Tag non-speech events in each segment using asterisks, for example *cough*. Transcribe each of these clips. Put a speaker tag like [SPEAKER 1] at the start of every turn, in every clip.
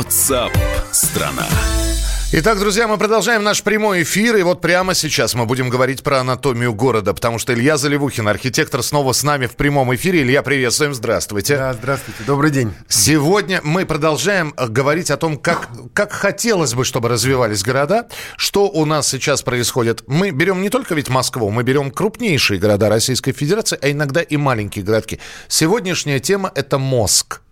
[SPEAKER 1] WhatsApp страна.
[SPEAKER 2] Итак, друзья, мы продолжаем наш прямой эфир, и вот прямо сейчас мы будем говорить про анатомию города, потому что Илья Заливухин, архитектор, снова с нами в прямом эфире. Илья, приветствуем, здравствуйте.
[SPEAKER 3] Да, здравствуйте, добрый день.
[SPEAKER 2] Сегодня мы продолжаем э, говорить о том, как, как хотелось бы, чтобы развивались города, что у нас сейчас происходит. Мы берем не только ведь Москву, мы берем крупнейшие города Российской Федерации, а иногда и маленькие городки. Сегодняшняя тема – это мозг.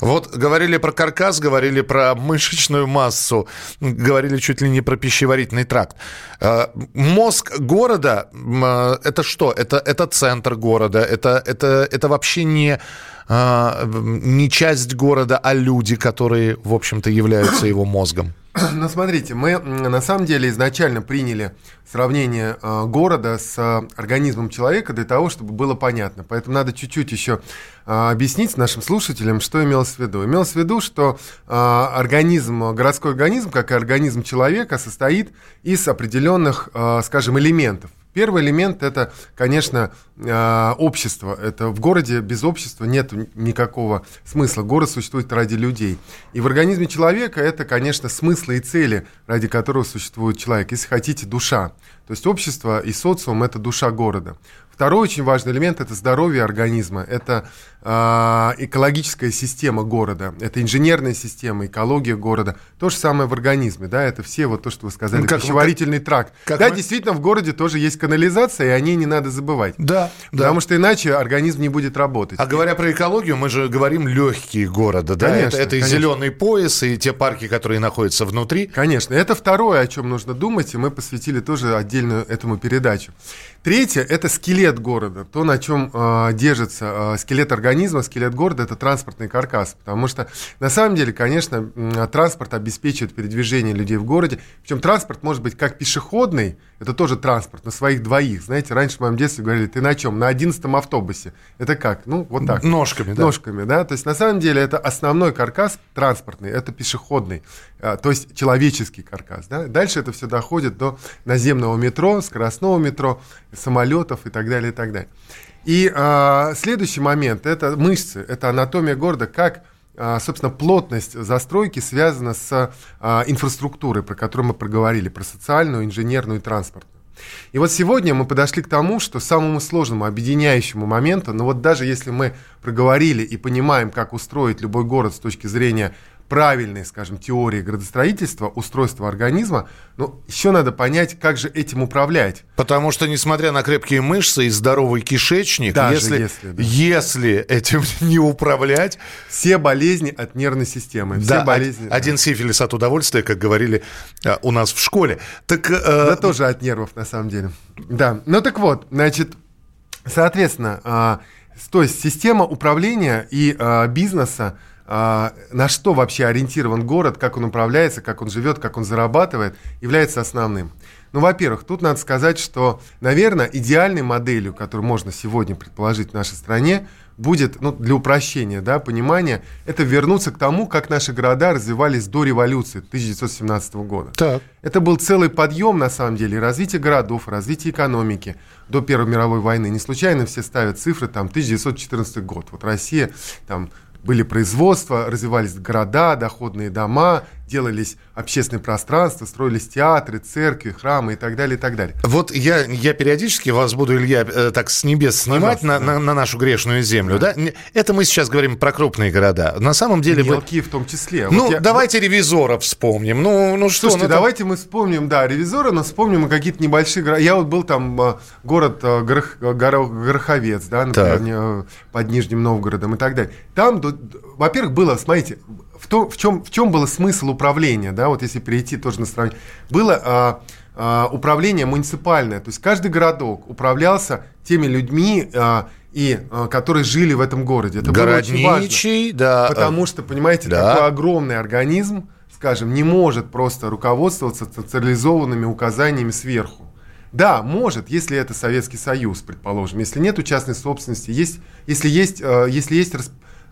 [SPEAKER 2] Вот говорили про каркас, говорили про мышечную массу, говорили чуть ли не про пищеварительный тракт. Э, мозг города э, – это что? Это, это центр города, это, это, это вообще не э, не часть города, а люди, которые, в общем-то, являются его мозгом. *clears throat*
[SPEAKER 3] Ну, смотрите, мы на самом деле изначально приняли сравнение э, города с э, организмом человека для того, чтобы было понятно. Поэтому надо чуть-чуть еще объяснить нашим слушателям, что имелось в виду. Имелось в виду, что организм, городской организм, как и организм человека, состоит из определенных, скажем, элементов. Первый элемент это, конечно, а, общество. Это в городе без общества нет никакого смысла. Город существует ради людей. И в организме человека это, конечно, смыслы и цели, ради которого существует человек. Если хотите, душа. То есть общество и социум – это душа города. Второй очень важный элемент – это здоровье организма, это э, экологическая система города, это инженерная система, экология города. То же самое в организме, да, это все вот то, что вы сказали, ну, как, пищеварительный как, тракт. Как да, мы... действительно, в городе тоже есть канализация, и о ней не надо забывать.
[SPEAKER 2] Да,
[SPEAKER 3] Потому да. что иначе организм не будет работать.
[SPEAKER 2] А говоря про экологию, мы же говорим легкие города, да? Конечно, это, это и зеленый пояс, и те парки, которые находятся внутри.
[SPEAKER 3] Конечно, это второе, о чем нужно думать, и мы посвятили тоже отдельную этому передачу. Третье – это скелет города, то, на чем э, держится э, скелет организма, скелет города – это транспортный каркас, потому что, на самом деле, конечно, э, транспорт обеспечивает передвижение людей в городе, причем транспорт может быть как пешеходный, это тоже транспорт, на своих двоих, знаете, раньше в моем детстве говорили, ты на чем? На одиннадцатом автобусе. Это как? Ну, вот так.
[SPEAKER 2] Ножками, да.
[SPEAKER 3] Ножками, да, то есть, на самом деле, это основной каркас транспортный, это пешеходный, то есть, человеческий каркас, да. Дальше это все доходит до наземного метро, скоростного метро, самолетов и так далее, и так далее. И а, следующий момент – это мышцы, это анатомия города, как а, собственно, плотность застройки связана с а, инфраструктурой, про которую мы проговорили, про социальную, инженерную и транспортную. И вот сегодня мы подошли к тому, что самому сложному объединяющему моменту, но вот даже если мы проговорили и понимаем, как устроить любой город с точки зрения правильной, скажем, теории градостроительства, устройства организма, но еще надо понять, как же этим управлять.
[SPEAKER 2] Потому что, несмотря на крепкие мышцы и здоровый кишечник, Даже если, если, да. если этим *laughs* не управлять...
[SPEAKER 3] Все болезни от нервной системы.
[SPEAKER 2] Все да, болезни, один да. сифилис от удовольствия, как говорили а, у нас в школе. Так, э,
[SPEAKER 3] да тоже от нервов, на самом деле. Да, ну так вот, значит, соответственно, э, то есть система управления и э, бизнеса, а, на что вообще ориентирован город, как он управляется, как он живет, как он зарабатывает, является основным. Ну, во-первых, тут надо сказать, что, наверное, идеальной моделью, которую можно сегодня предположить в нашей стране, будет, ну, для упрощения, да, понимания, это вернуться к тому, как наши города развивались до революции 1917 года.
[SPEAKER 2] Так.
[SPEAKER 3] Это был целый подъем, на самом деле, развитие городов, развитие экономики до Первой мировой войны. Не случайно все ставят цифры, там, 1914 год. Вот Россия, там, были производства, развивались города, доходные дома, делались общественные пространства, строились театры, церкви, храмы и так далее, и так далее.
[SPEAKER 2] Вот я, я периодически вас буду, Илья, э, так с небес снимать на, да. на, на нашу грешную землю, да. да? Это мы сейчас говорим про крупные города. На самом деле...
[SPEAKER 3] Мелкие вы... в том числе.
[SPEAKER 2] Ну, вот я... давайте ревизора вспомним. Ну, ну что?
[SPEAKER 3] Слушайте,
[SPEAKER 2] ну,
[SPEAKER 3] давайте там... мы вспомним, да, ревизора, но вспомним какие-то небольшие города. Я вот был там, э, город э, Горох... Гороховец, да, например, так. под Нижним Новгородом и так далее. Там, во-первых, было, смотрите, в, то, в, чем, в чем был смысл управления, да, вот если перейти тоже на сравнение, было а, а, управление муниципальное, то есть каждый городок управлялся теми людьми, а, и а, которые жили в этом городе.
[SPEAKER 2] Это Городничий, было очень важно, да.
[SPEAKER 3] Потому что, понимаете, да. такой огромный организм, скажем, не может просто руководствоваться централизованными указаниями сверху. Да, может, если это Советский Союз, предположим, если нет частной собственности, есть, если есть, если есть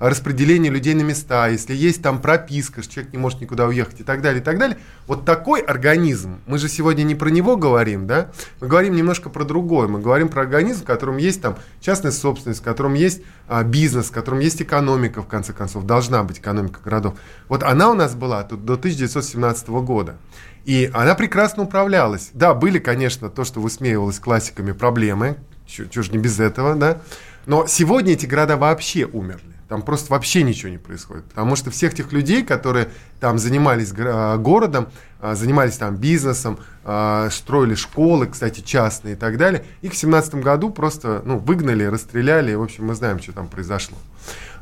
[SPEAKER 3] распределение людей на места, если есть там прописка, что человек не может никуда уехать и так далее, и так далее. Вот такой организм, мы же сегодня не про него говорим, да, мы говорим немножко про другое, мы говорим про организм, в котором есть там частная собственность, в котором есть а, бизнес, в котором есть экономика, в конце концов, должна быть экономика городов. Вот она у нас была тут до 1917 года. И она прекрасно управлялась. Да, были, конечно, то, что высмеивалось классиками, проблемы, чего же не без этого, да, но сегодня эти города вообще умерли. Там просто вообще ничего не происходит. Потому что всех тех людей, которые там занимались а, городом, а, занимались там бизнесом, а, строили школы, кстати, частные и так далее, их в семнадцатом году просто ну, выгнали, расстреляли. В общем, мы знаем, что там произошло.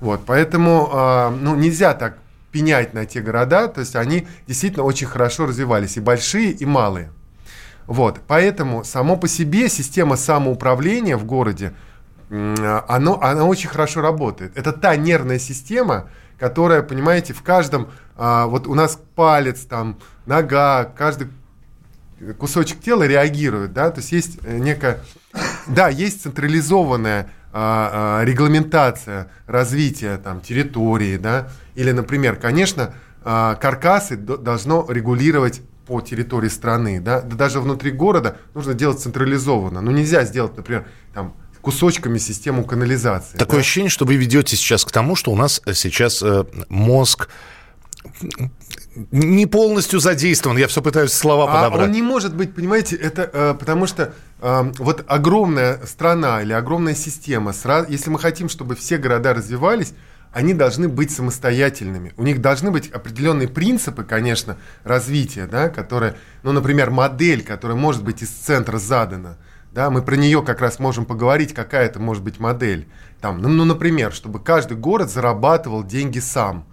[SPEAKER 3] Вот, поэтому ну, нельзя так пенять на те города, то есть они действительно очень хорошо развивались, и большие, и малые. Вот, поэтому само по себе система самоуправления в городе – оно, оно очень хорошо работает. Это та нервная система, которая, понимаете, в каждом, а, вот у нас палец, там, нога, каждый кусочек тела реагирует, да, то есть есть э, некая, да, есть централизованная а, а, регламентация развития там территории, да, или, например, конечно, а, каркасы должно регулировать по территории страны, да, да даже внутри города нужно делать централизованно, ну нельзя сделать, например, там кусочками систему канализации.
[SPEAKER 2] Такое да? ощущение, что вы ведете сейчас к тому, что у нас сейчас э, мозг не полностью задействован. Я все пытаюсь слова а подобрать.
[SPEAKER 3] Он не может быть, понимаете, это э, потому что э, вот огромная страна или огромная система, сразу, если мы хотим, чтобы все города развивались, они должны быть самостоятельными. У них должны быть определенные принципы, конечно, развития, да, которые, ну, например, модель, которая может быть из центра задана – да, мы про нее как раз можем поговорить, какая это может быть модель. Там, ну, ну, например, чтобы каждый город зарабатывал деньги сам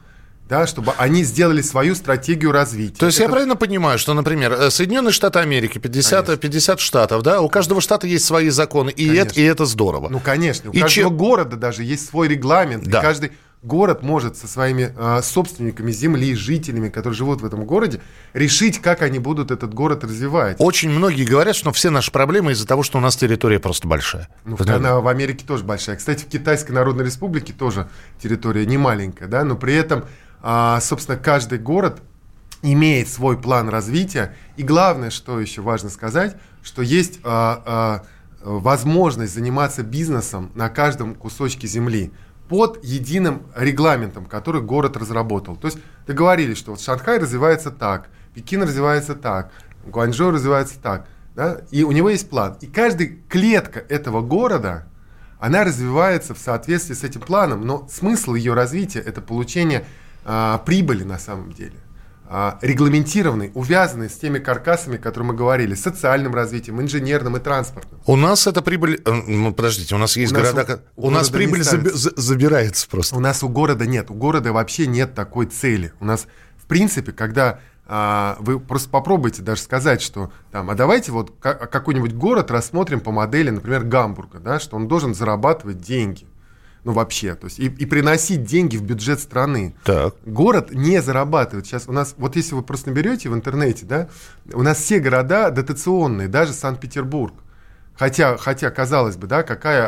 [SPEAKER 3] да, чтобы они сделали свою стратегию развития.
[SPEAKER 2] То есть это... я правильно понимаю, что, например, э, Соединенные Штаты Америки, 50, 50 штатов, да, у каждого штата есть свои законы, и, это, и это здорово.
[SPEAKER 3] Ну, конечно, у и каждого чем... города даже есть свой регламент, да. и каждый город может со своими э, собственниками земли, жителями, которые живут в этом городе, решить, как они будут этот город развивать.
[SPEAKER 2] Очень многие говорят, что все наши проблемы из-за того, что у нас территория просто большая.
[SPEAKER 3] Ну, она в Америке тоже большая. Кстати, в Китайской Народной Республике тоже территория не маленькая, да, но при этом, э, собственно, каждый город имеет свой план развития. И главное, что еще важно сказать, что есть э, э, возможность заниматься бизнесом на каждом кусочке земли под единым регламентом, который город разработал. То есть договорились, что вот Шанхай развивается так, Пекин развивается так, Гуанчжоу развивается так, да, и у него есть план. И каждая клетка этого города, она развивается в соответствии с этим планом, но смысл ее развития – это получение а, прибыли на самом деле. А, регламентированный, увязанный с теми каркасами, которые мы говорили, социальным развитием, инженерным и транспортным.
[SPEAKER 2] У нас эта прибыль... Э, ну, подождите, у нас есть у города... Нас у, у, у нас прибыль заби- забирается просто.
[SPEAKER 3] У нас у города нет. У города вообще нет такой цели. У нас, в принципе, когда а, вы просто попробуйте даже сказать, что там, а давайте вот какой-нибудь город рассмотрим по модели, например, Гамбурга, да, что он должен зарабатывать деньги ну вообще, то есть и, и приносить деньги в бюджет страны.
[SPEAKER 2] Так.
[SPEAKER 3] Город не зарабатывает. Сейчас у нас, вот если вы просто наберете в интернете, да, у нас все города дотационные, даже Санкт-Петербург. Хотя, хотя, казалось бы, да, какая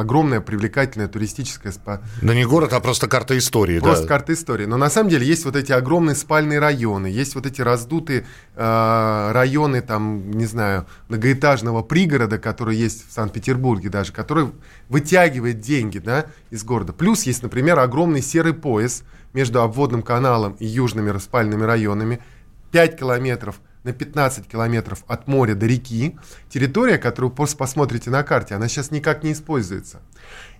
[SPEAKER 3] огромная привлекательная туристическая спа.
[SPEAKER 2] Да не город, а просто карта истории.
[SPEAKER 3] Просто да. карта истории. Но на самом деле есть вот эти огромные спальные районы, есть вот эти раздутые э, районы, там, не знаю, многоэтажного пригорода, которые есть в Санкт-Петербурге даже, который вытягивает деньги, да, из города. Плюс есть, например, огромный серый пояс между обводным каналом и южными распальными районами, 5 километров на 15 километров от моря до реки, территория, которую просто посмотрите на карте, она сейчас никак не используется.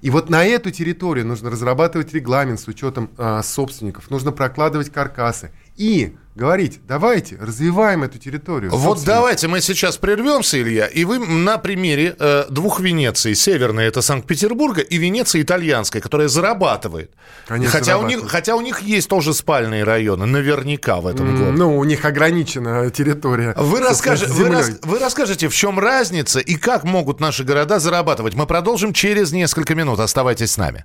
[SPEAKER 3] И вот на эту территорию нужно разрабатывать регламент с учетом э, собственников, нужно прокладывать каркасы и говорить, давайте, развиваем эту территорию.
[SPEAKER 2] Вот давайте мы сейчас прервемся, Илья, и вы на примере э, двух Венеций, северной это Санкт-Петербурга, и Венеции итальянской, которая зарабатывает. Конечно, хотя, зарабатывает. У них, хотя у них есть тоже спальные районы, наверняка в этом mm, году.
[SPEAKER 3] Ну, у них ограничена территория.
[SPEAKER 2] Вы, расскажете, вы, рас, вы расскажете, в чем разница и как могут наши города зарабатывать. Мы продолжим через несколько минут. Оставайтесь с нами.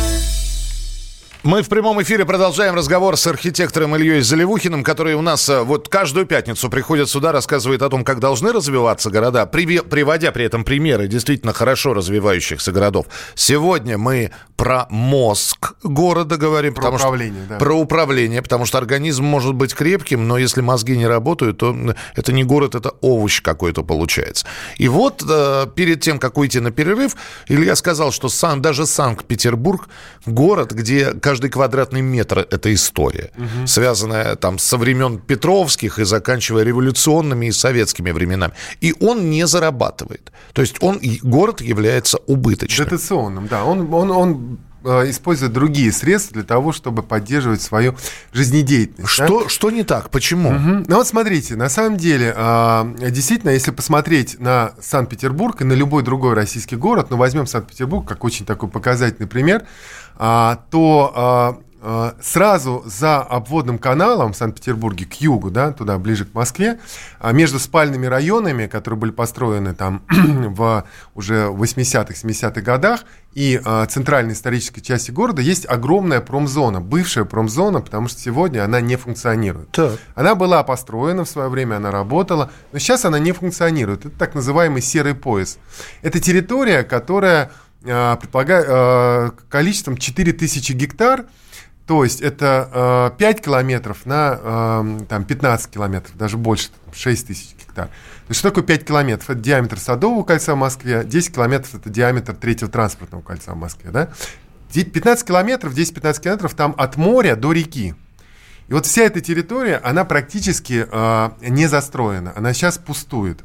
[SPEAKER 2] Мы в прямом эфире продолжаем разговор с архитектором Ильей Заливухиным, который у нас э, вот каждую пятницу приходит сюда, рассказывает о том, как должны развиваться города, приводя при этом примеры действительно хорошо развивающихся городов. Сегодня мы про мозг города говорим.
[SPEAKER 3] Про управление,
[SPEAKER 2] что,
[SPEAKER 3] да.
[SPEAKER 2] Про управление, потому что организм может быть крепким, но если мозги не работают, то это не город, это овощ какой-то получается. И вот э, перед тем, как уйти на перерыв, Илья сказал, что сам, даже Санкт-Петербург, город, где каждый квадратный метр – это история, угу. связанная там со времен Петровских и заканчивая революционными и советскими временами. И он не зарабатывает. То есть он, город является убыточным.
[SPEAKER 3] Дотационным, да. Он, он, он э, использует другие средства для того, чтобы поддерживать свою жизнедеятельность.
[SPEAKER 2] Что, да? что не так? Почему?
[SPEAKER 3] Угу. Ну вот смотрите, на самом деле, э, действительно, если посмотреть на Санкт-Петербург и на любой другой российский город, ну возьмем Санкт-Петербург как очень такой показательный пример, а, то а, сразу за обводным каналом в Санкт-Петербурге к югу, да, туда ближе к Москве, между спальными районами, которые были построены там *clears throat* в уже 80-х, 70-х годах, и центральной исторической части города есть огромная промзона, бывшая промзона, потому что сегодня она не функционирует. Так. Она была построена в свое время, она работала, но сейчас она не функционирует. Это так называемый серый пояс. Это территория, которая а, предполагаю, а, количеством 4000 гектар, то есть это 5 а, километров на там, 15 километров, даже больше, 6 тысяч гектар. То есть что такое 5 километров? Это диаметр Садового кольца в Москве, 10 километров это диаметр третьего транспортного кольца в Москве. Да? 15 километров, 10-15 километров там от моря до реки. И вот вся эта территория, она практически э, не застроена, она сейчас пустует.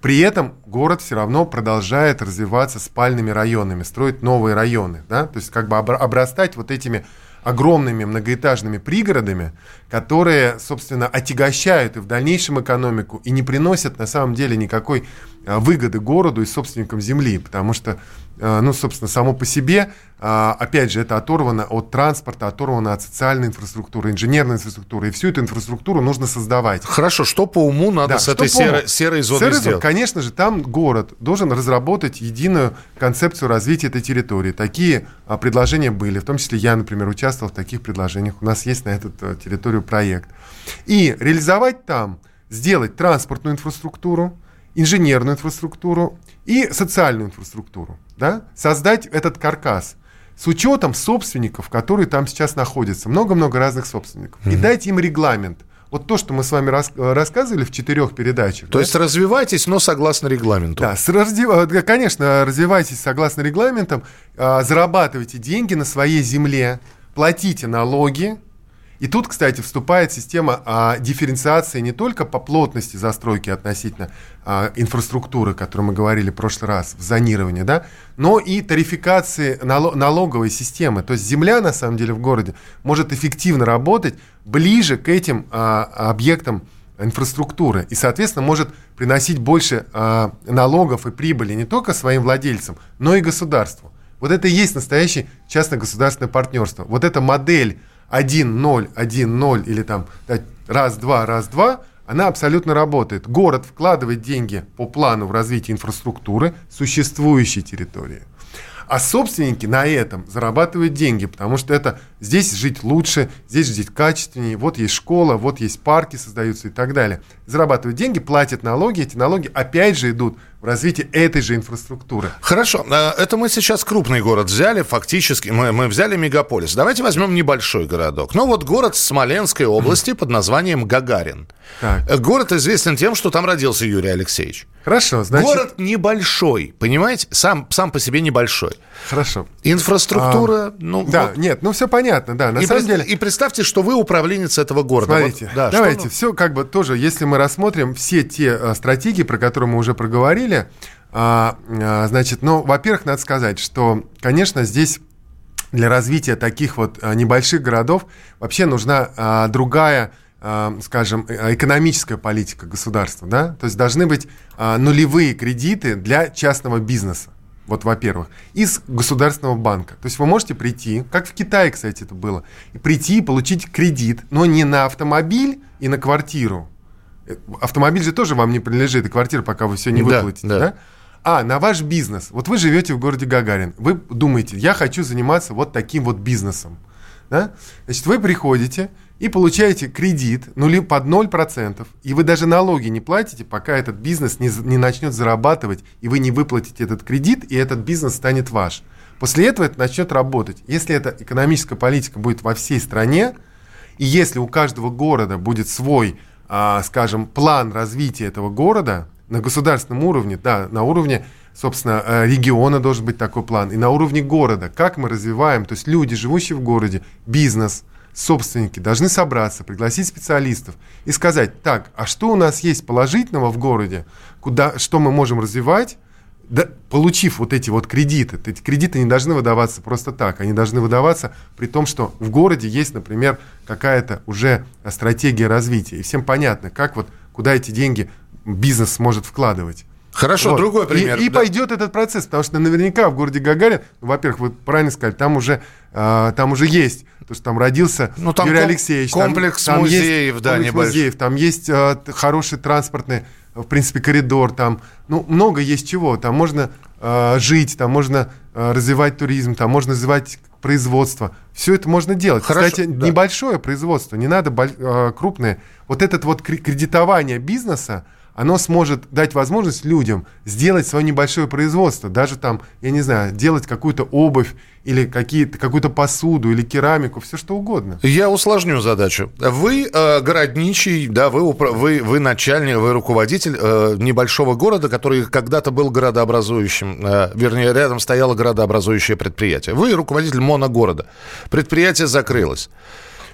[SPEAKER 3] При этом город все равно продолжает развиваться спальными районами, строить новые районы, да, то есть как бы обрастать вот этими огромными многоэтажными пригородами, которые, собственно, отягощают и в дальнейшем экономику и не приносят на самом деле никакой а, выгоды городу и собственникам земли, потому что ну, собственно, само по себе, э, опять же, это оторвано от транспорта, оторвано от социальной инфраструктуры, инженерной инфраструктуры. И всю эту инфраструктуру нужно создавать.
[SPEAKER 2] Хорошо, что по уму надо да, с этой серой, серой зоной Серый сделать?
[SPEAKER 3] Конечно же, там город должен разработать единую концепцию развития этой территории. Такие а, предложения были, в том числе я, например, участвовал в таких предложениях. У нас есть на эту а, территорию проект. И реализовать там, сделать транспортную инфраструктуру, инженерную инфраструктуру и социальную инфраструктуру да, создать этот каркас с учетом собственников, которые там сейчас находятся. Много-много разных собственников. Mm-hmm. И дать им регламент. Вот то, что мы с вами рас, рассказывали в четырех передачах.
[SPEAKER 2] То да? есть развивайтесь, но согласно регламенту.
[SPEAKER 3] Да, разди, конечно, развивайтесь согласно регламентам, а, зарабатывайте деньги на своей земле, платите налоги, и тут, кстати, вступает система а, дифференциации не только по плотности застройки относительно а, инфраструктуры, о которой мы говорили в прошлый раз, в зонировании, да, но и тарификации нало- налоговой системы. То есть земля, на самом деле, в городе может эффективно работать ближе к этим а, объектам инфраструктуры и, соответственно, может приносить больше а, налогов и прибыли не только своим владельцам, но и государству. Вот это и есть настоящее частно-государственное партнерство. Вот эта модель 1-0, 1-0 или там раз-два, раз-два, она абсолютно работает. Город вкладывает деньги по плану в развитие инфраструктуры существующей территории. А собственники на этом зарабатывают деньги, потому что это здесь жить лучше, здесь жить качественнее, вот есть школа, вот есть парки создаются и так далее. Зарабатывают деньги, платят налоги, эти налоги опять же идут в развитие этой же инфраструктуры.
[SPEAKER 2] Хорошо, э, это мы сейчас крупный город взяли, фактически мы, мы взяли мегаполис. Давайте возьмем небольшой городок. Ну вот город Смоленской области под названием Гагарин. Так. Э, город известен тем, что там родился Юрий Алексеевич.
[SPEAKER 3] Хорошо,
[SPEAKER 2] значит... Город небольшой, понимаете? Сам, сам по себе небольшой.
[SPEAKER 3] Хорошо.
[SPEAKER 2] Инфраструктура, а,
[SPEAKER 3] ну... Да, вот. нет, ну все понятно да. На
[SPEAKER 2] и,
[SPEAKER 3] самом
[SPEAKER 2] пред-
[SPEAKER 3] деле...
[SPEAKER 2] и представьте, что вы управленец этого города.
[SPEAKER 3] Смотрите,
[SPEAKER 2] Вот, да,
[SPEAKER 3] давайте,
[SPEAKER 2] что-
[SPEAKER 3] все как бы тоже, если мы рассмотрим все те а, стратегии, про которые мы уже проговорили, а, а, значит, ну, во-первых, надо сказать, что, конечно, здесь для развития таких вот а, небольших городов вообще нужна а, другая, а, скажем, э, экономическая политика государства, да, то есть должны быть а, нулевые кредиты для частного бизнеса. Вот, во-первых, из государственного банка. То есть вы можете прийти, как в Китае, кстати, это было, и прийти и получить кредит, но не на автомобиль и на квартиру. Э, Автомобиль же тоже вам не принадлежит, и квартира, пока вы все не
[SPEAKER 2] Да,
[SPEAKER 3] выплатите,
[SPEAKER 2] да.
[SPEAKER 3] да? А, на ваш бизнес. Вот вы живете в городе Гагарин. Вы думаете, я хочу заниматься вот таким вот бизнесом. Да? Значит, вы приходите и получаете кредит нули, под 0%, и вы даже налоги не платите, пока этот бизнес не, не начнет зарабатывать, и вы не выплатите этот кредит, и этот бизнес станет ваш. После этого это начнет работать. Если эта экономическая политика будет во всей стране, и если у каждого города будет свой, а, скажем, план развития этого города на государственном уровне, да, на уровне, собственно, э, региона должен быть такой план, и на уровне города, как мы развиваем, то есть люди, живущие в городе, бизнес, собственники должны собраться, пригласить специалистов и сказать, так, а что у нас есть положительного в городе, куда, что мы можем развивать, да, получив вот эти вот кредиты, эти кредиты не должны выдаваться просто так, они должны выдаваться при том, что в городе есть, например, какая-то уже стратегия развития. И всем понятно, как вот, куда эти деньги бизнес сможет вкладывать.
[SPEAKER 2] Хорошо,
[SPEAKER 3] Вот.
[SPEAKER 2] другой пример.
[SPEAKER 3] И, и
[SPEAKER 2] Да.
[SPEAKER 3] пойдет этот процесс, потому что наверняка в городе Гагарин, ну, во-первых, вы правильно сказали, там уже, а, там уже есть, то что там родился
[SPEAKER 2] Ну, там
[SPEAKER 3] Юрий
[SPEAKER 2] ком-
[SPEAKER 3] Алексеевич. там-
[SPEAKER 2] комплекс
[SPEAKER 3] там есть
[SPEAKER 2] музеев, да,
[SPEAKER 3] комплекс
[SPEAKER 2] небольшой.
[SPEAKER 3] музеев, там есть т- хороший транспортный, в принципе, коридор, там, ну, много есть чего, там можно а, жить, там можно а, развивать туризм, там можно развивать производство. Все это можно делать.
[SPEAKER 2] Хорошо,
[SPEAKER 3] Кстати,
[SPEAKER 2] да.
[SPEAKER 3] небольшое производство, не надо а, крупное. Вот этот вот кре- кредитование бизнеса, оно сможет дать возможность людям сделать свое небольшое производство, даже там, я не знаю, делать какую-то обувь или какие-то, какую-то посуду или керамику, все что угодно.
[SPEAKER 2] Я усложню задачу. Вы э, городничий, да, вы, вы, вы начальник, вы руководитель э, небольшого города, который когда-то был городообразующим, э, вернее, рядом стояло городообразующее предприятие. Вы руководитель моногорода. Предприятие закрылось.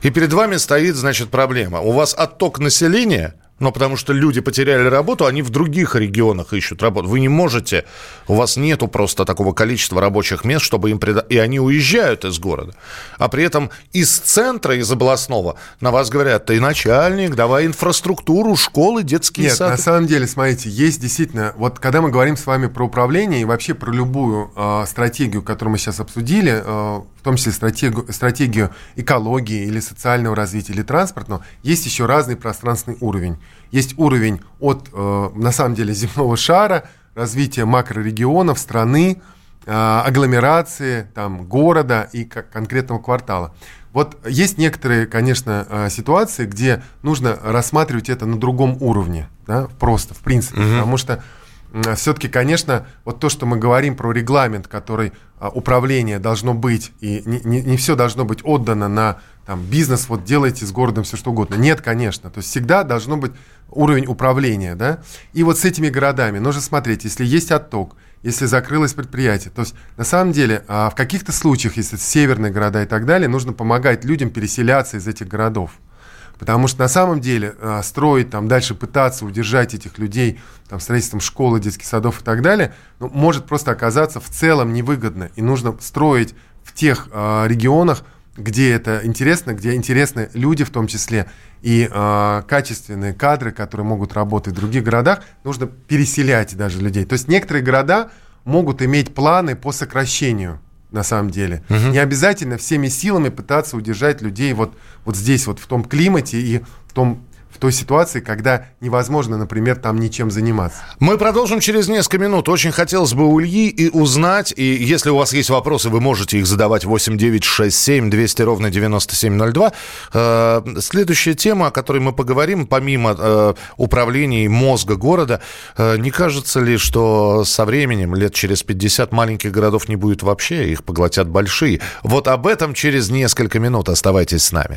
[SPEAKER 2] И перед вами стоит, значит, проблема. У вас отток населения, но потому что люди потеряли работу, они в других регионах ищут работу. Вы не можете, у вас нету просто такого количества рабочих мест, чтобы им преда... И они уезжают из города. А при этом из центра, из областного, на вас говорят, ты начальник, давай инфраструктуру, школы, детские
[SPEAKER 3] Нет,
[SPEAKER 2] сады.
[SPEAKER 3] на самом деле, смотрите, есть действительно, вот когда мы говорим с вами про управление и вообще про любую э, стратегию, которую мы сейчас обсудили, э, в том числе стратегию, стратегию экологии или социального развития или транспортного, есть еще разный пространственный уровень. Есть уровень от, э, на самом деле, земного шара, развития макрорегионов, страны, э, агломерации, там, города и как конкретного квартала. Вот есть некоторые, конечно, э, ситуации, где нужно рассматривать это на другом уровне, да, просто, в принципе, потому что все-таки, конечно, вот то, что мы говорим про регламент, который а, управление должно быть, и не, все должно быть отдано на там, бизнес, вот делайте с городом все что угодно. Нет, конечно. То есть всегда должно быть уровень управления, да. И вот с этими городами нужно смотреть, если есть отток, если закрылось предприятие. То есть на самом деле а, в каких-то случаях, если это северные города и так далее, нужно помогать людям переселяться из этих городов. Потому что на самом деле э, строить, там, дальше пытаться удержать этих людей там, строительством школы, детских садов и так далее, ну, может просто оказаться в целом невыгодно. И нужно строить в тех э, регионах, где это интересно, где интересны люди в том числе, и э, качественные кадры, которые могут работать в других городах, нужно переселять даже людей. То есть некоторые города могут иметь планы по сокращению на самом деле. Угу. Не обязательно всеми силами пытаться удержать людей вот, вот здесь, вот в том климате и в том в той ситуации, когда невозможно, например, там ничем заниматься.
[SPEAKER 2] Мы продолжим через несколько минут. Очень хотелось бы у Ильи и узнать, и если у вас есть вопросы, вы можете их задавать 8 9 6 7 200 ровно 9702. Э, следующая тема, о которой мы поговорим, помимо э, управления мозга города, э, не кажется ли, что со временем, лет через 50, маленьких городов не будет вообще, их поглотят большие? Вот об этом через несколько минут. Оставайтесь с нами.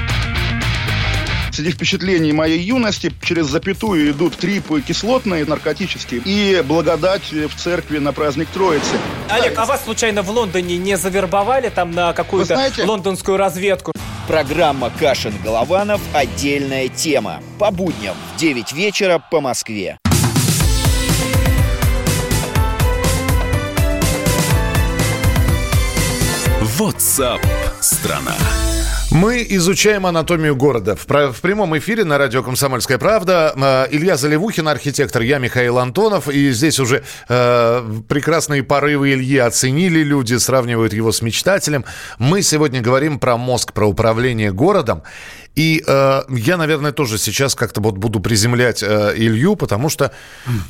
[SPEAKER 4] Среди впечатлений моей юности через запятую идут трипы кислотные, наркотические, и благодать в церкви на праздник Троицы.
[SPEAKER 5] Олег, а вас случайно в Лондоне не завербовали там на какую-то
[SPEAKER 4] знаете-
[SPEAKER 5] лондонскую разведку?
[SPEAKER 6] Программа «Кашин-Голованов. Отдельная тема». По будням в 9 вечера по Москве.
[SPEAKER 1] WhatsApp страна.
[SPEAKER 2] Мы изучаем анатомию города. В, в прямом эфире на радио «Комсомольская правда» э, Илья Заливухин, архитектор, я Михаил Антонов. И здесь уже э, прекрасные порывы Ильи оценили люди, сравнивают его с мечтателем. Мы сегодня говорим про мозг, про управление городом. И э, я, наверное, тоже сейчас как-то вот буду приземлять э, Илью, потому что,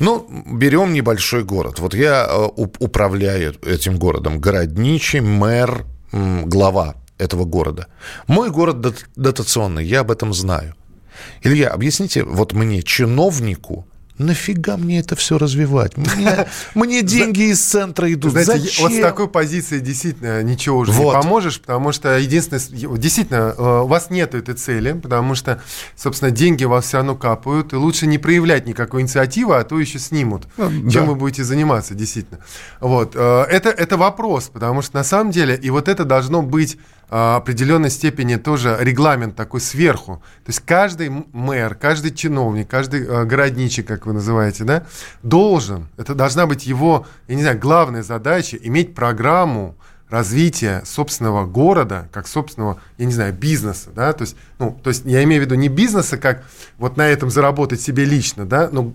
[SPEAKER 2] ну, берем небольшой город. Вот я э, уп- управляю этим городом. Городничий, мэр, глава этого города. Мой город дот- дотационный, я об этом знаю. Илья, объясните вот мне, чиновнику, нафига мне это все развивать? Мне, *laughs* мне деньги из центра идут.
[SPEAKER 3] Знаете,
[SPEAKER 2] Зачем?
[SPEAKER 3] вот с такой позиции действительно ничего уже
[SPEAKER 2] Вот.
[SPEAKER 3] не поможешь, потому что единственное, действительно, э, у вас нет этой цели, потому что, собственно, деньги у вас все равно капают, и лучше не проявлять никакой инициативы, а то еще снимут, чем
[SPEAKER 2] да.
[SPEAKER 3] вы будете заниматься, действительно. Вот, э, это, это вопрос, потому что на самом деле, и вот это должно быть определенной степени тоже регламент такой сверху. То есть каждый мэр, каждый чиновник, каждый э, городничий, как вы называете, да, должен, это должна быть его, я не знаю, главная задача, иметь программу развития собственного города, как собственного, я не знаю, бизнеса, да, то есть, ну, то есть я имею в виду не бизнеса, как вот на этом заработать себе лично, да, но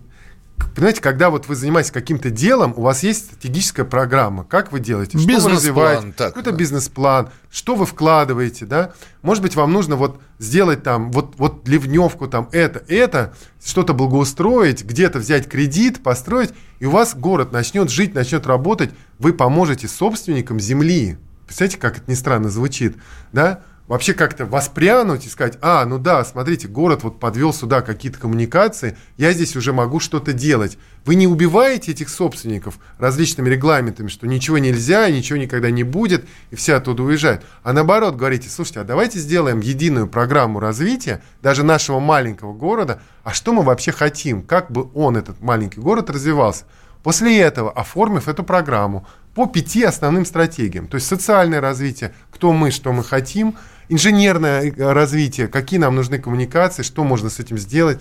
[SPEAKER 3] Понимаете, когда вот вы занимаетесь каким-то делом, у вас есть стратегическая программа. Как вы делаете? Что вы развиваете?
[SPEAKER 2] так,
[SPEAKER 3] Какой-то
[SPEAKER 2] да.
[SPEAKER 3] бизнес-план. Что вы вкладываете, да? Может быть, вам нужно вот сделать там, вот, вот ливневку там, это, это, что-то благоустроить, где-то взять кредит, построить, и у вас город начнет жить, начнет работать, вы поможете собственникам земли. Представляете, как это ни странно звучит, да? Вообще как-то воспрянуть и сказать, а, ну да, смотрите, город вот подвел сюда какие-то коммуникации, я здесь уже могу что-то делать. Вы не убиваете этих собственников различными регламентами, что ничего нельзя, ничего никогда не будет, и все оттуда уезжают. А наоборот, говорите, слушайте, а давайте сделаем единую программу развития даже нашего маленького города, а что мы вообще хотим, как бы он, этот маленький город, развивался. После этого, оформив эту программу по пяти основным стратегиям, то есть социальное развитие, кто мы, что мы хотим, инженерное э, развитие, какие нам нужны коммуникации, что можно с этим сделать,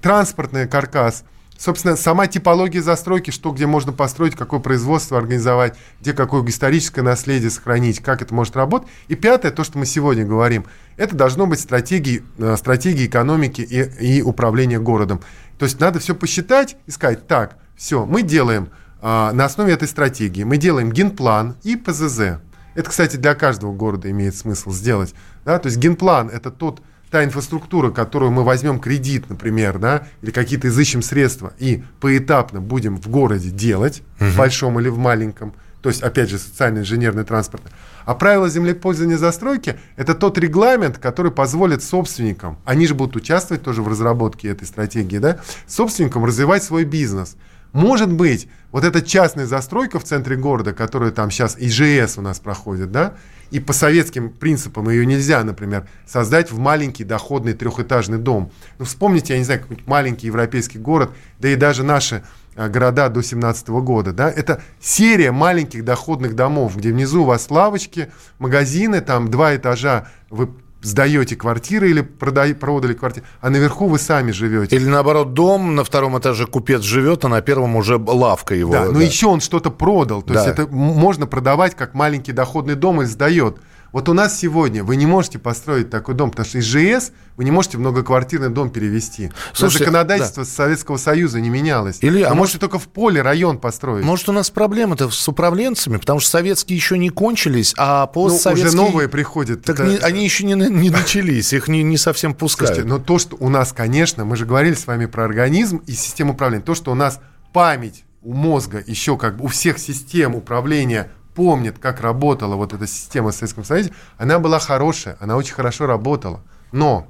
[SPEAKER 3] транспортный каркас, собственно, сама типология застройки, что где можно построить, какое производство организовать, где какое историческое наследие сохранить, как это может работать. И пятое, то, что мы сегодня говорим, это должно быть стратегии, э, стратегии экономики и, и управления городом. То есть надо все посчитать и сказать, так, все, мы делаем а, на основе этой стратегии, мы делаем генплан и ПЗЗ. Это, кстати, для каждого города имеет смысл сделать. Да? То есть генплан – это тот, та инфраструктура, которую мы возьмем кредит, например, да, или какие-то изыщем средства и поэтапно будем в городе делать, в большом или в маленьком, то есть, опять же, социально-инженерный транспорт. А правила землепользования застройки – это тот регламент, который позволит собственникам, они же будут участвовать тоже в разработке этой стратегии, да, собственникам развивать свой бизнес. Может быть, вот эта частная застройка в центре города, которая там сейчас ИЖС у нас проходит, да, и по советским принципам ее нельзя, например, создать в маленький доходный трехэтажный дом. Ну, вспомните, я не знаю, какой-нибудь маленький европейский город, да и даже наши а, города до 17 года, да, это серия маленьких доходных домов, где внизу у вас лавочки, магазины, там два этажа, вы сдаете квартиры или продай, продали квартиры, а наверху вы сами живете.
[SPEAKER 2] Или наоборот, дом, на втором этаже купец живет, а на первом уже лавка его.
[SPEAKER 3] Да, но еще он что-то продал. То
[SPEAKER 2] Да.
[SPEAKER 3] есть это можно продавать как маленький доходный дом и сдает. Вот у нас сегодня вы не можете построить такой дом, потому что из ЖС вы не можете в многоквартирный дом перевести.
[SPEAKER 2] Слушайте,
[SPEAKER 3] законодательство Советского Союза не менялось.
[SPEAKER 2] Илья, а может-
[SPEAKER 3] только в поле район построить.
[SPEAKER 2] Может, у нас проблемы-то с управленцами, потому что советские еще не кончились, а
[SPEAKER 3] ну,
[SPEAKER 2] постсоветские...
[SPEAKER 3] уже новые приходят.
[SPEAKER 2] Так
[SPEAKER 3] Это-
[SPEAKER 2] не- они еще не, не начались, их не, не совсем пускают.
[SPEAKER 3] Слушайте, но то, что у нас, конечно, мы же говорили с вами про организм и систему управления, то, что у нас память у мозга еще как бы у всех систем управления помнит, как работала вот эта система в Советском Союзе, она была хорошая, она очень хорошо работала. Но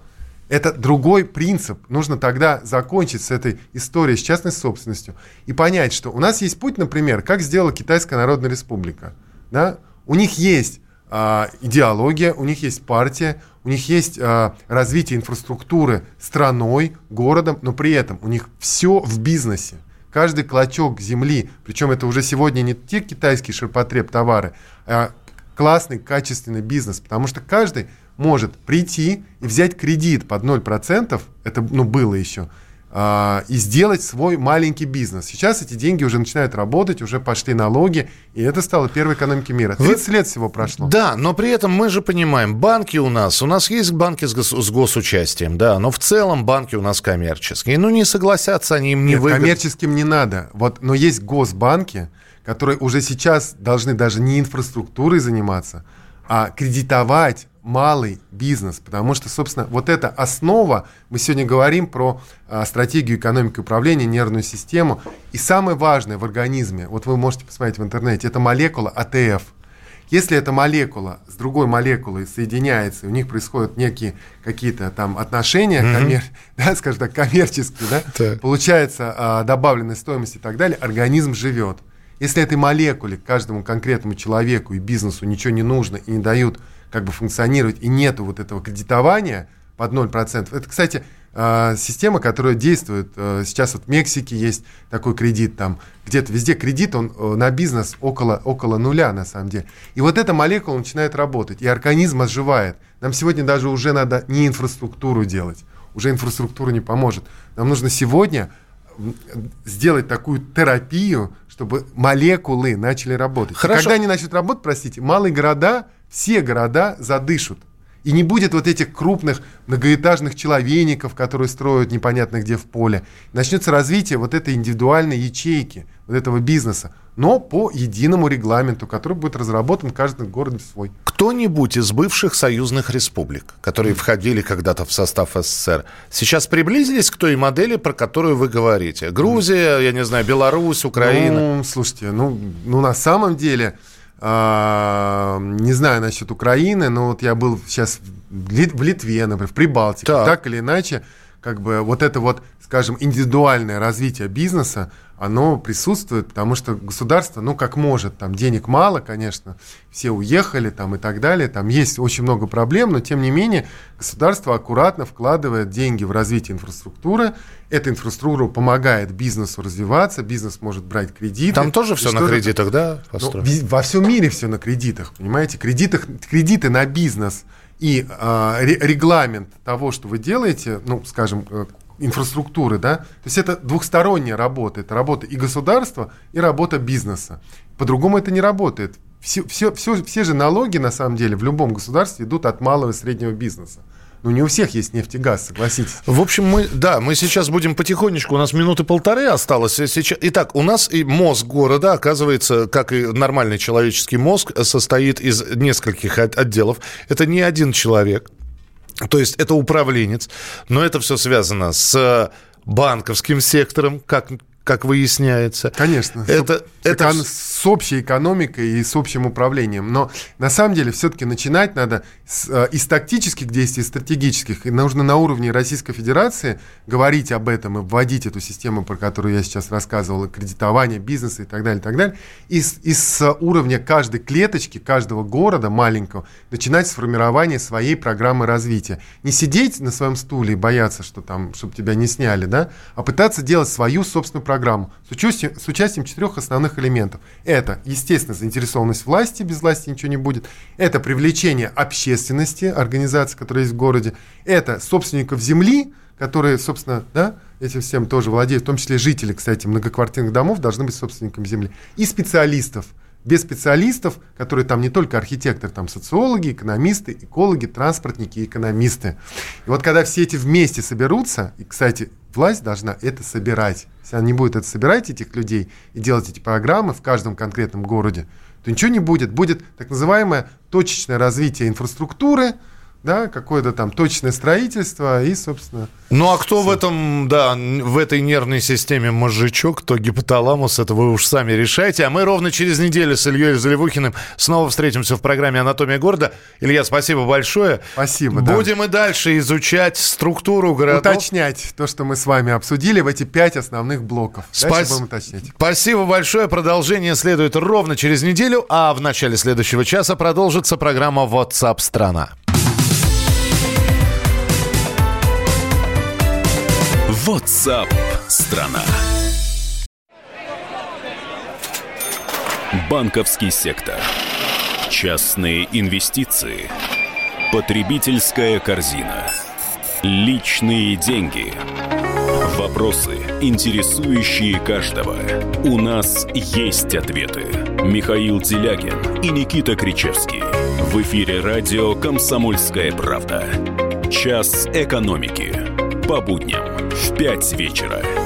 [SPEAKER 3] Это другой принцип. Нужно тогда закончить с этой историей с частной собственностью и понять, что у нас есть путь, например, как сделала Китайская Народная Республика. Да? У них есть а, идеология, у них есть партия, у них есть а, развитие инфраструктуры страной, городом, но при этом у них все в бизнесе. Каждый клочок земли, причем это уже сегодня не те китайские ширпотреб товары, а классный, качественный бизнес, потому что каждый может прийти и взять кредит под 0%, это ну, было еще, и сделать свой маленький бизнес. Сейчас эти деньги уже начинают работать, уже пошли налоги, и это стало первой экономикой мира. 30 Вы... лет всего прошло.
[SPEAKER 2] Да, но при этом мы же понимаем, банки у нас, у нас есть банки с, гос, с госучастием, да, но в целом банки у нас коммерческие. Ну, не согласятся они им не Нет, выгод...
[SPEAKER 3] коммерческим не надо. Вот, но есть госбанки, которые уже сейчас должны даже не инфраструктурой заниматься, а кредитовать малый бизнес, потому что, собственно, вот эта основа, мы сегодня говорим про а, стратегию экономики управления, нервную систему, и самое важное в организме, вот вы можете посмотреть в интернете, это молекула АТФ. Если эта молекула с другой молекулой соединяется, у них происходят некие какие-то там отношения, mm-hmm. коммер... *laughs* да, скажем так, коммерческие, да, так. получается а, добавленная стоимость и так далее, организм живет. Если этой молекуле каждому конкретному человеку и бизнесу ничего не нужно и не дают как бы функционировать, и нету вот этого кредитования под 0%. Это, кстати, а, система, которая действует. Э, сейчас вот в Мексике есть такой кредит, там где-то везде кредит, он э, на бизнес около, около нуля на самом деле. И вот эта молекула начинает работать, и организм оживает. Нам сегодня даже уже надо не инфраструктуру делать, уже инфраструктура не поможет. Нам нужно сегодня сделать такую терапию, чтобы молекулы начали работать. Хорошо. И когда они начнут работать, простите, малые города все города задышат. И не будет вот этих крупных многоэтажных человейников, которые строят непонятно где в поле. Начнется развитие вот этой индивидуальной ячейки, вот этого бизнеса, но по единому регламенту, который будет разработан каждый город свой.
[SPEAKER 2] Кто-нибудь из бывших союзных республик, которые входили когда-то в состав СССР, сейчас приблизились к той модели, про которую вы говорите? Грузия, я не знаю, Беларусь, Украина?
[SPEAKER 3] Ну, слушайте, ну, ну на самом деле... А, не знаю насчет Украины, но вот я был сейчас в Литве, например, в Прибалтике, так, так или иначе, как бы вот это вот, скажем, индивидуальное развитие бизнеса, оно присутствует, потому что государство, ну, как может, там денег мало, конечно, все уехали там и так далее, там есть очень много проблем, но тем не менее государство аккуратно вкладывает деньги в развитие инфраструктуры, эта инфраструктура помогает бизнесу развиваться, бизнес может брать кредиты.
[SPEAKER 2] Там тоже все на кредитах, да?
[SPEAKER 3] Ну, во всем мире все на кредитах, понимаете, кредитах, кредиты на бизнес и э, регламент того, что вы делаете, ну, скажем, э, инфраструктуры, да, то есть это двухсторонняя работа, это работа и государства, и работа бизнеса. По-другому это не работает. Все, все, все, все же налоги, на самом деле, в любом государстве идут от малого и среднего бизнеса. Ну, не у всех есть нефть и газ, согласитесь.
[SPEAKER 2] В общем, мы, да, мы сейчас будем потихонечку, у нас минуты полторы осталось. Сейчас... Итак, у нас и мозг города, оказывается, как и нормальный человеческий мозг, состоит из нескольких отделов. Это не один человек, то есть это управленец, но это все связано с банковским сектором, как как выясняется.
[SPEAKER 3] Конечно. Это, это... С общей экономикой и с общим управлением. Но на самом деле все-таки начинать надо с, э, из тактических действий, стратегических. И нужно на уровне Российской Федерации говорить об этом и вводить эту систему, про которую я сейчас рассказывал, кредитование бизнеса и так далее, и так далее. И, и с уровня каждой клеточки, каждого города маленького начинать с формирования своей программы развития. Не сидеть на своем стуле и бояться, что там, чтобы тебя не сняли, да, а пытаться делать свою собственную программу с участием, с участием четырех основных элементов. Это, естественно, заинтересованность власти, без власти ничего не будет. Это привлечение общественности, организаций, которые есть в городе. Это собственников земли, которые, собственно, да, этим всем тоже владеют, в том числе жители, кстати, многоквартирных домов должны быть собственниками земли. И специалистов. Без специалистов, которые там не только архитекторы, там социологи, экономисты, экологи, транспортники, экономисты. И вот когда все эти вместе соберутся, и, кстати, власть должна это собирать. Если она не будет это собирать, этих людей, и делать эти программы в каждом конкретном городе, то ничего не будет. Будет так называемое точечное развитие инфраструктуры, да, какое-то там точное строительство и, собственно...
[SPEAKER 2] Ну, а кто в этом, да, в этой нервной системе мозжечок, кто гипоталамус, это вы уж сами решайте. А мы ровно через неделю с Ильей Заливухиным снова встретимся в программе «Анатомия города». Илья, спасибо большое.
[SPEAKER 3] Спасибо, да.
[SPEAKER 2] Будем и дальше изучать структуру городов.
[SPEAKER 3] Уточнять то, что мы с вами обсудили в эти пять основных блоков.
[SPEAKER 2] Спас-
[SPEAKER 3] Дальше будем уточнять.
[SPEAKER 2] Спасибо большое. Продолжение следует ровно через неделю, а в начале следующего часа продолжится программа WhatsApp страна.
[SPEAKER 1] WhatsApp страна. Банковский сектор. Частные инвестиции. Потребительская корзина. Личные деньги. Вопросы, интересующие каждого. У нас есть ответы. Михаил Делягин и Никита Кричевский. В эфире радио «Комсомольская правда». Час экономики. По будням в 5 вечера.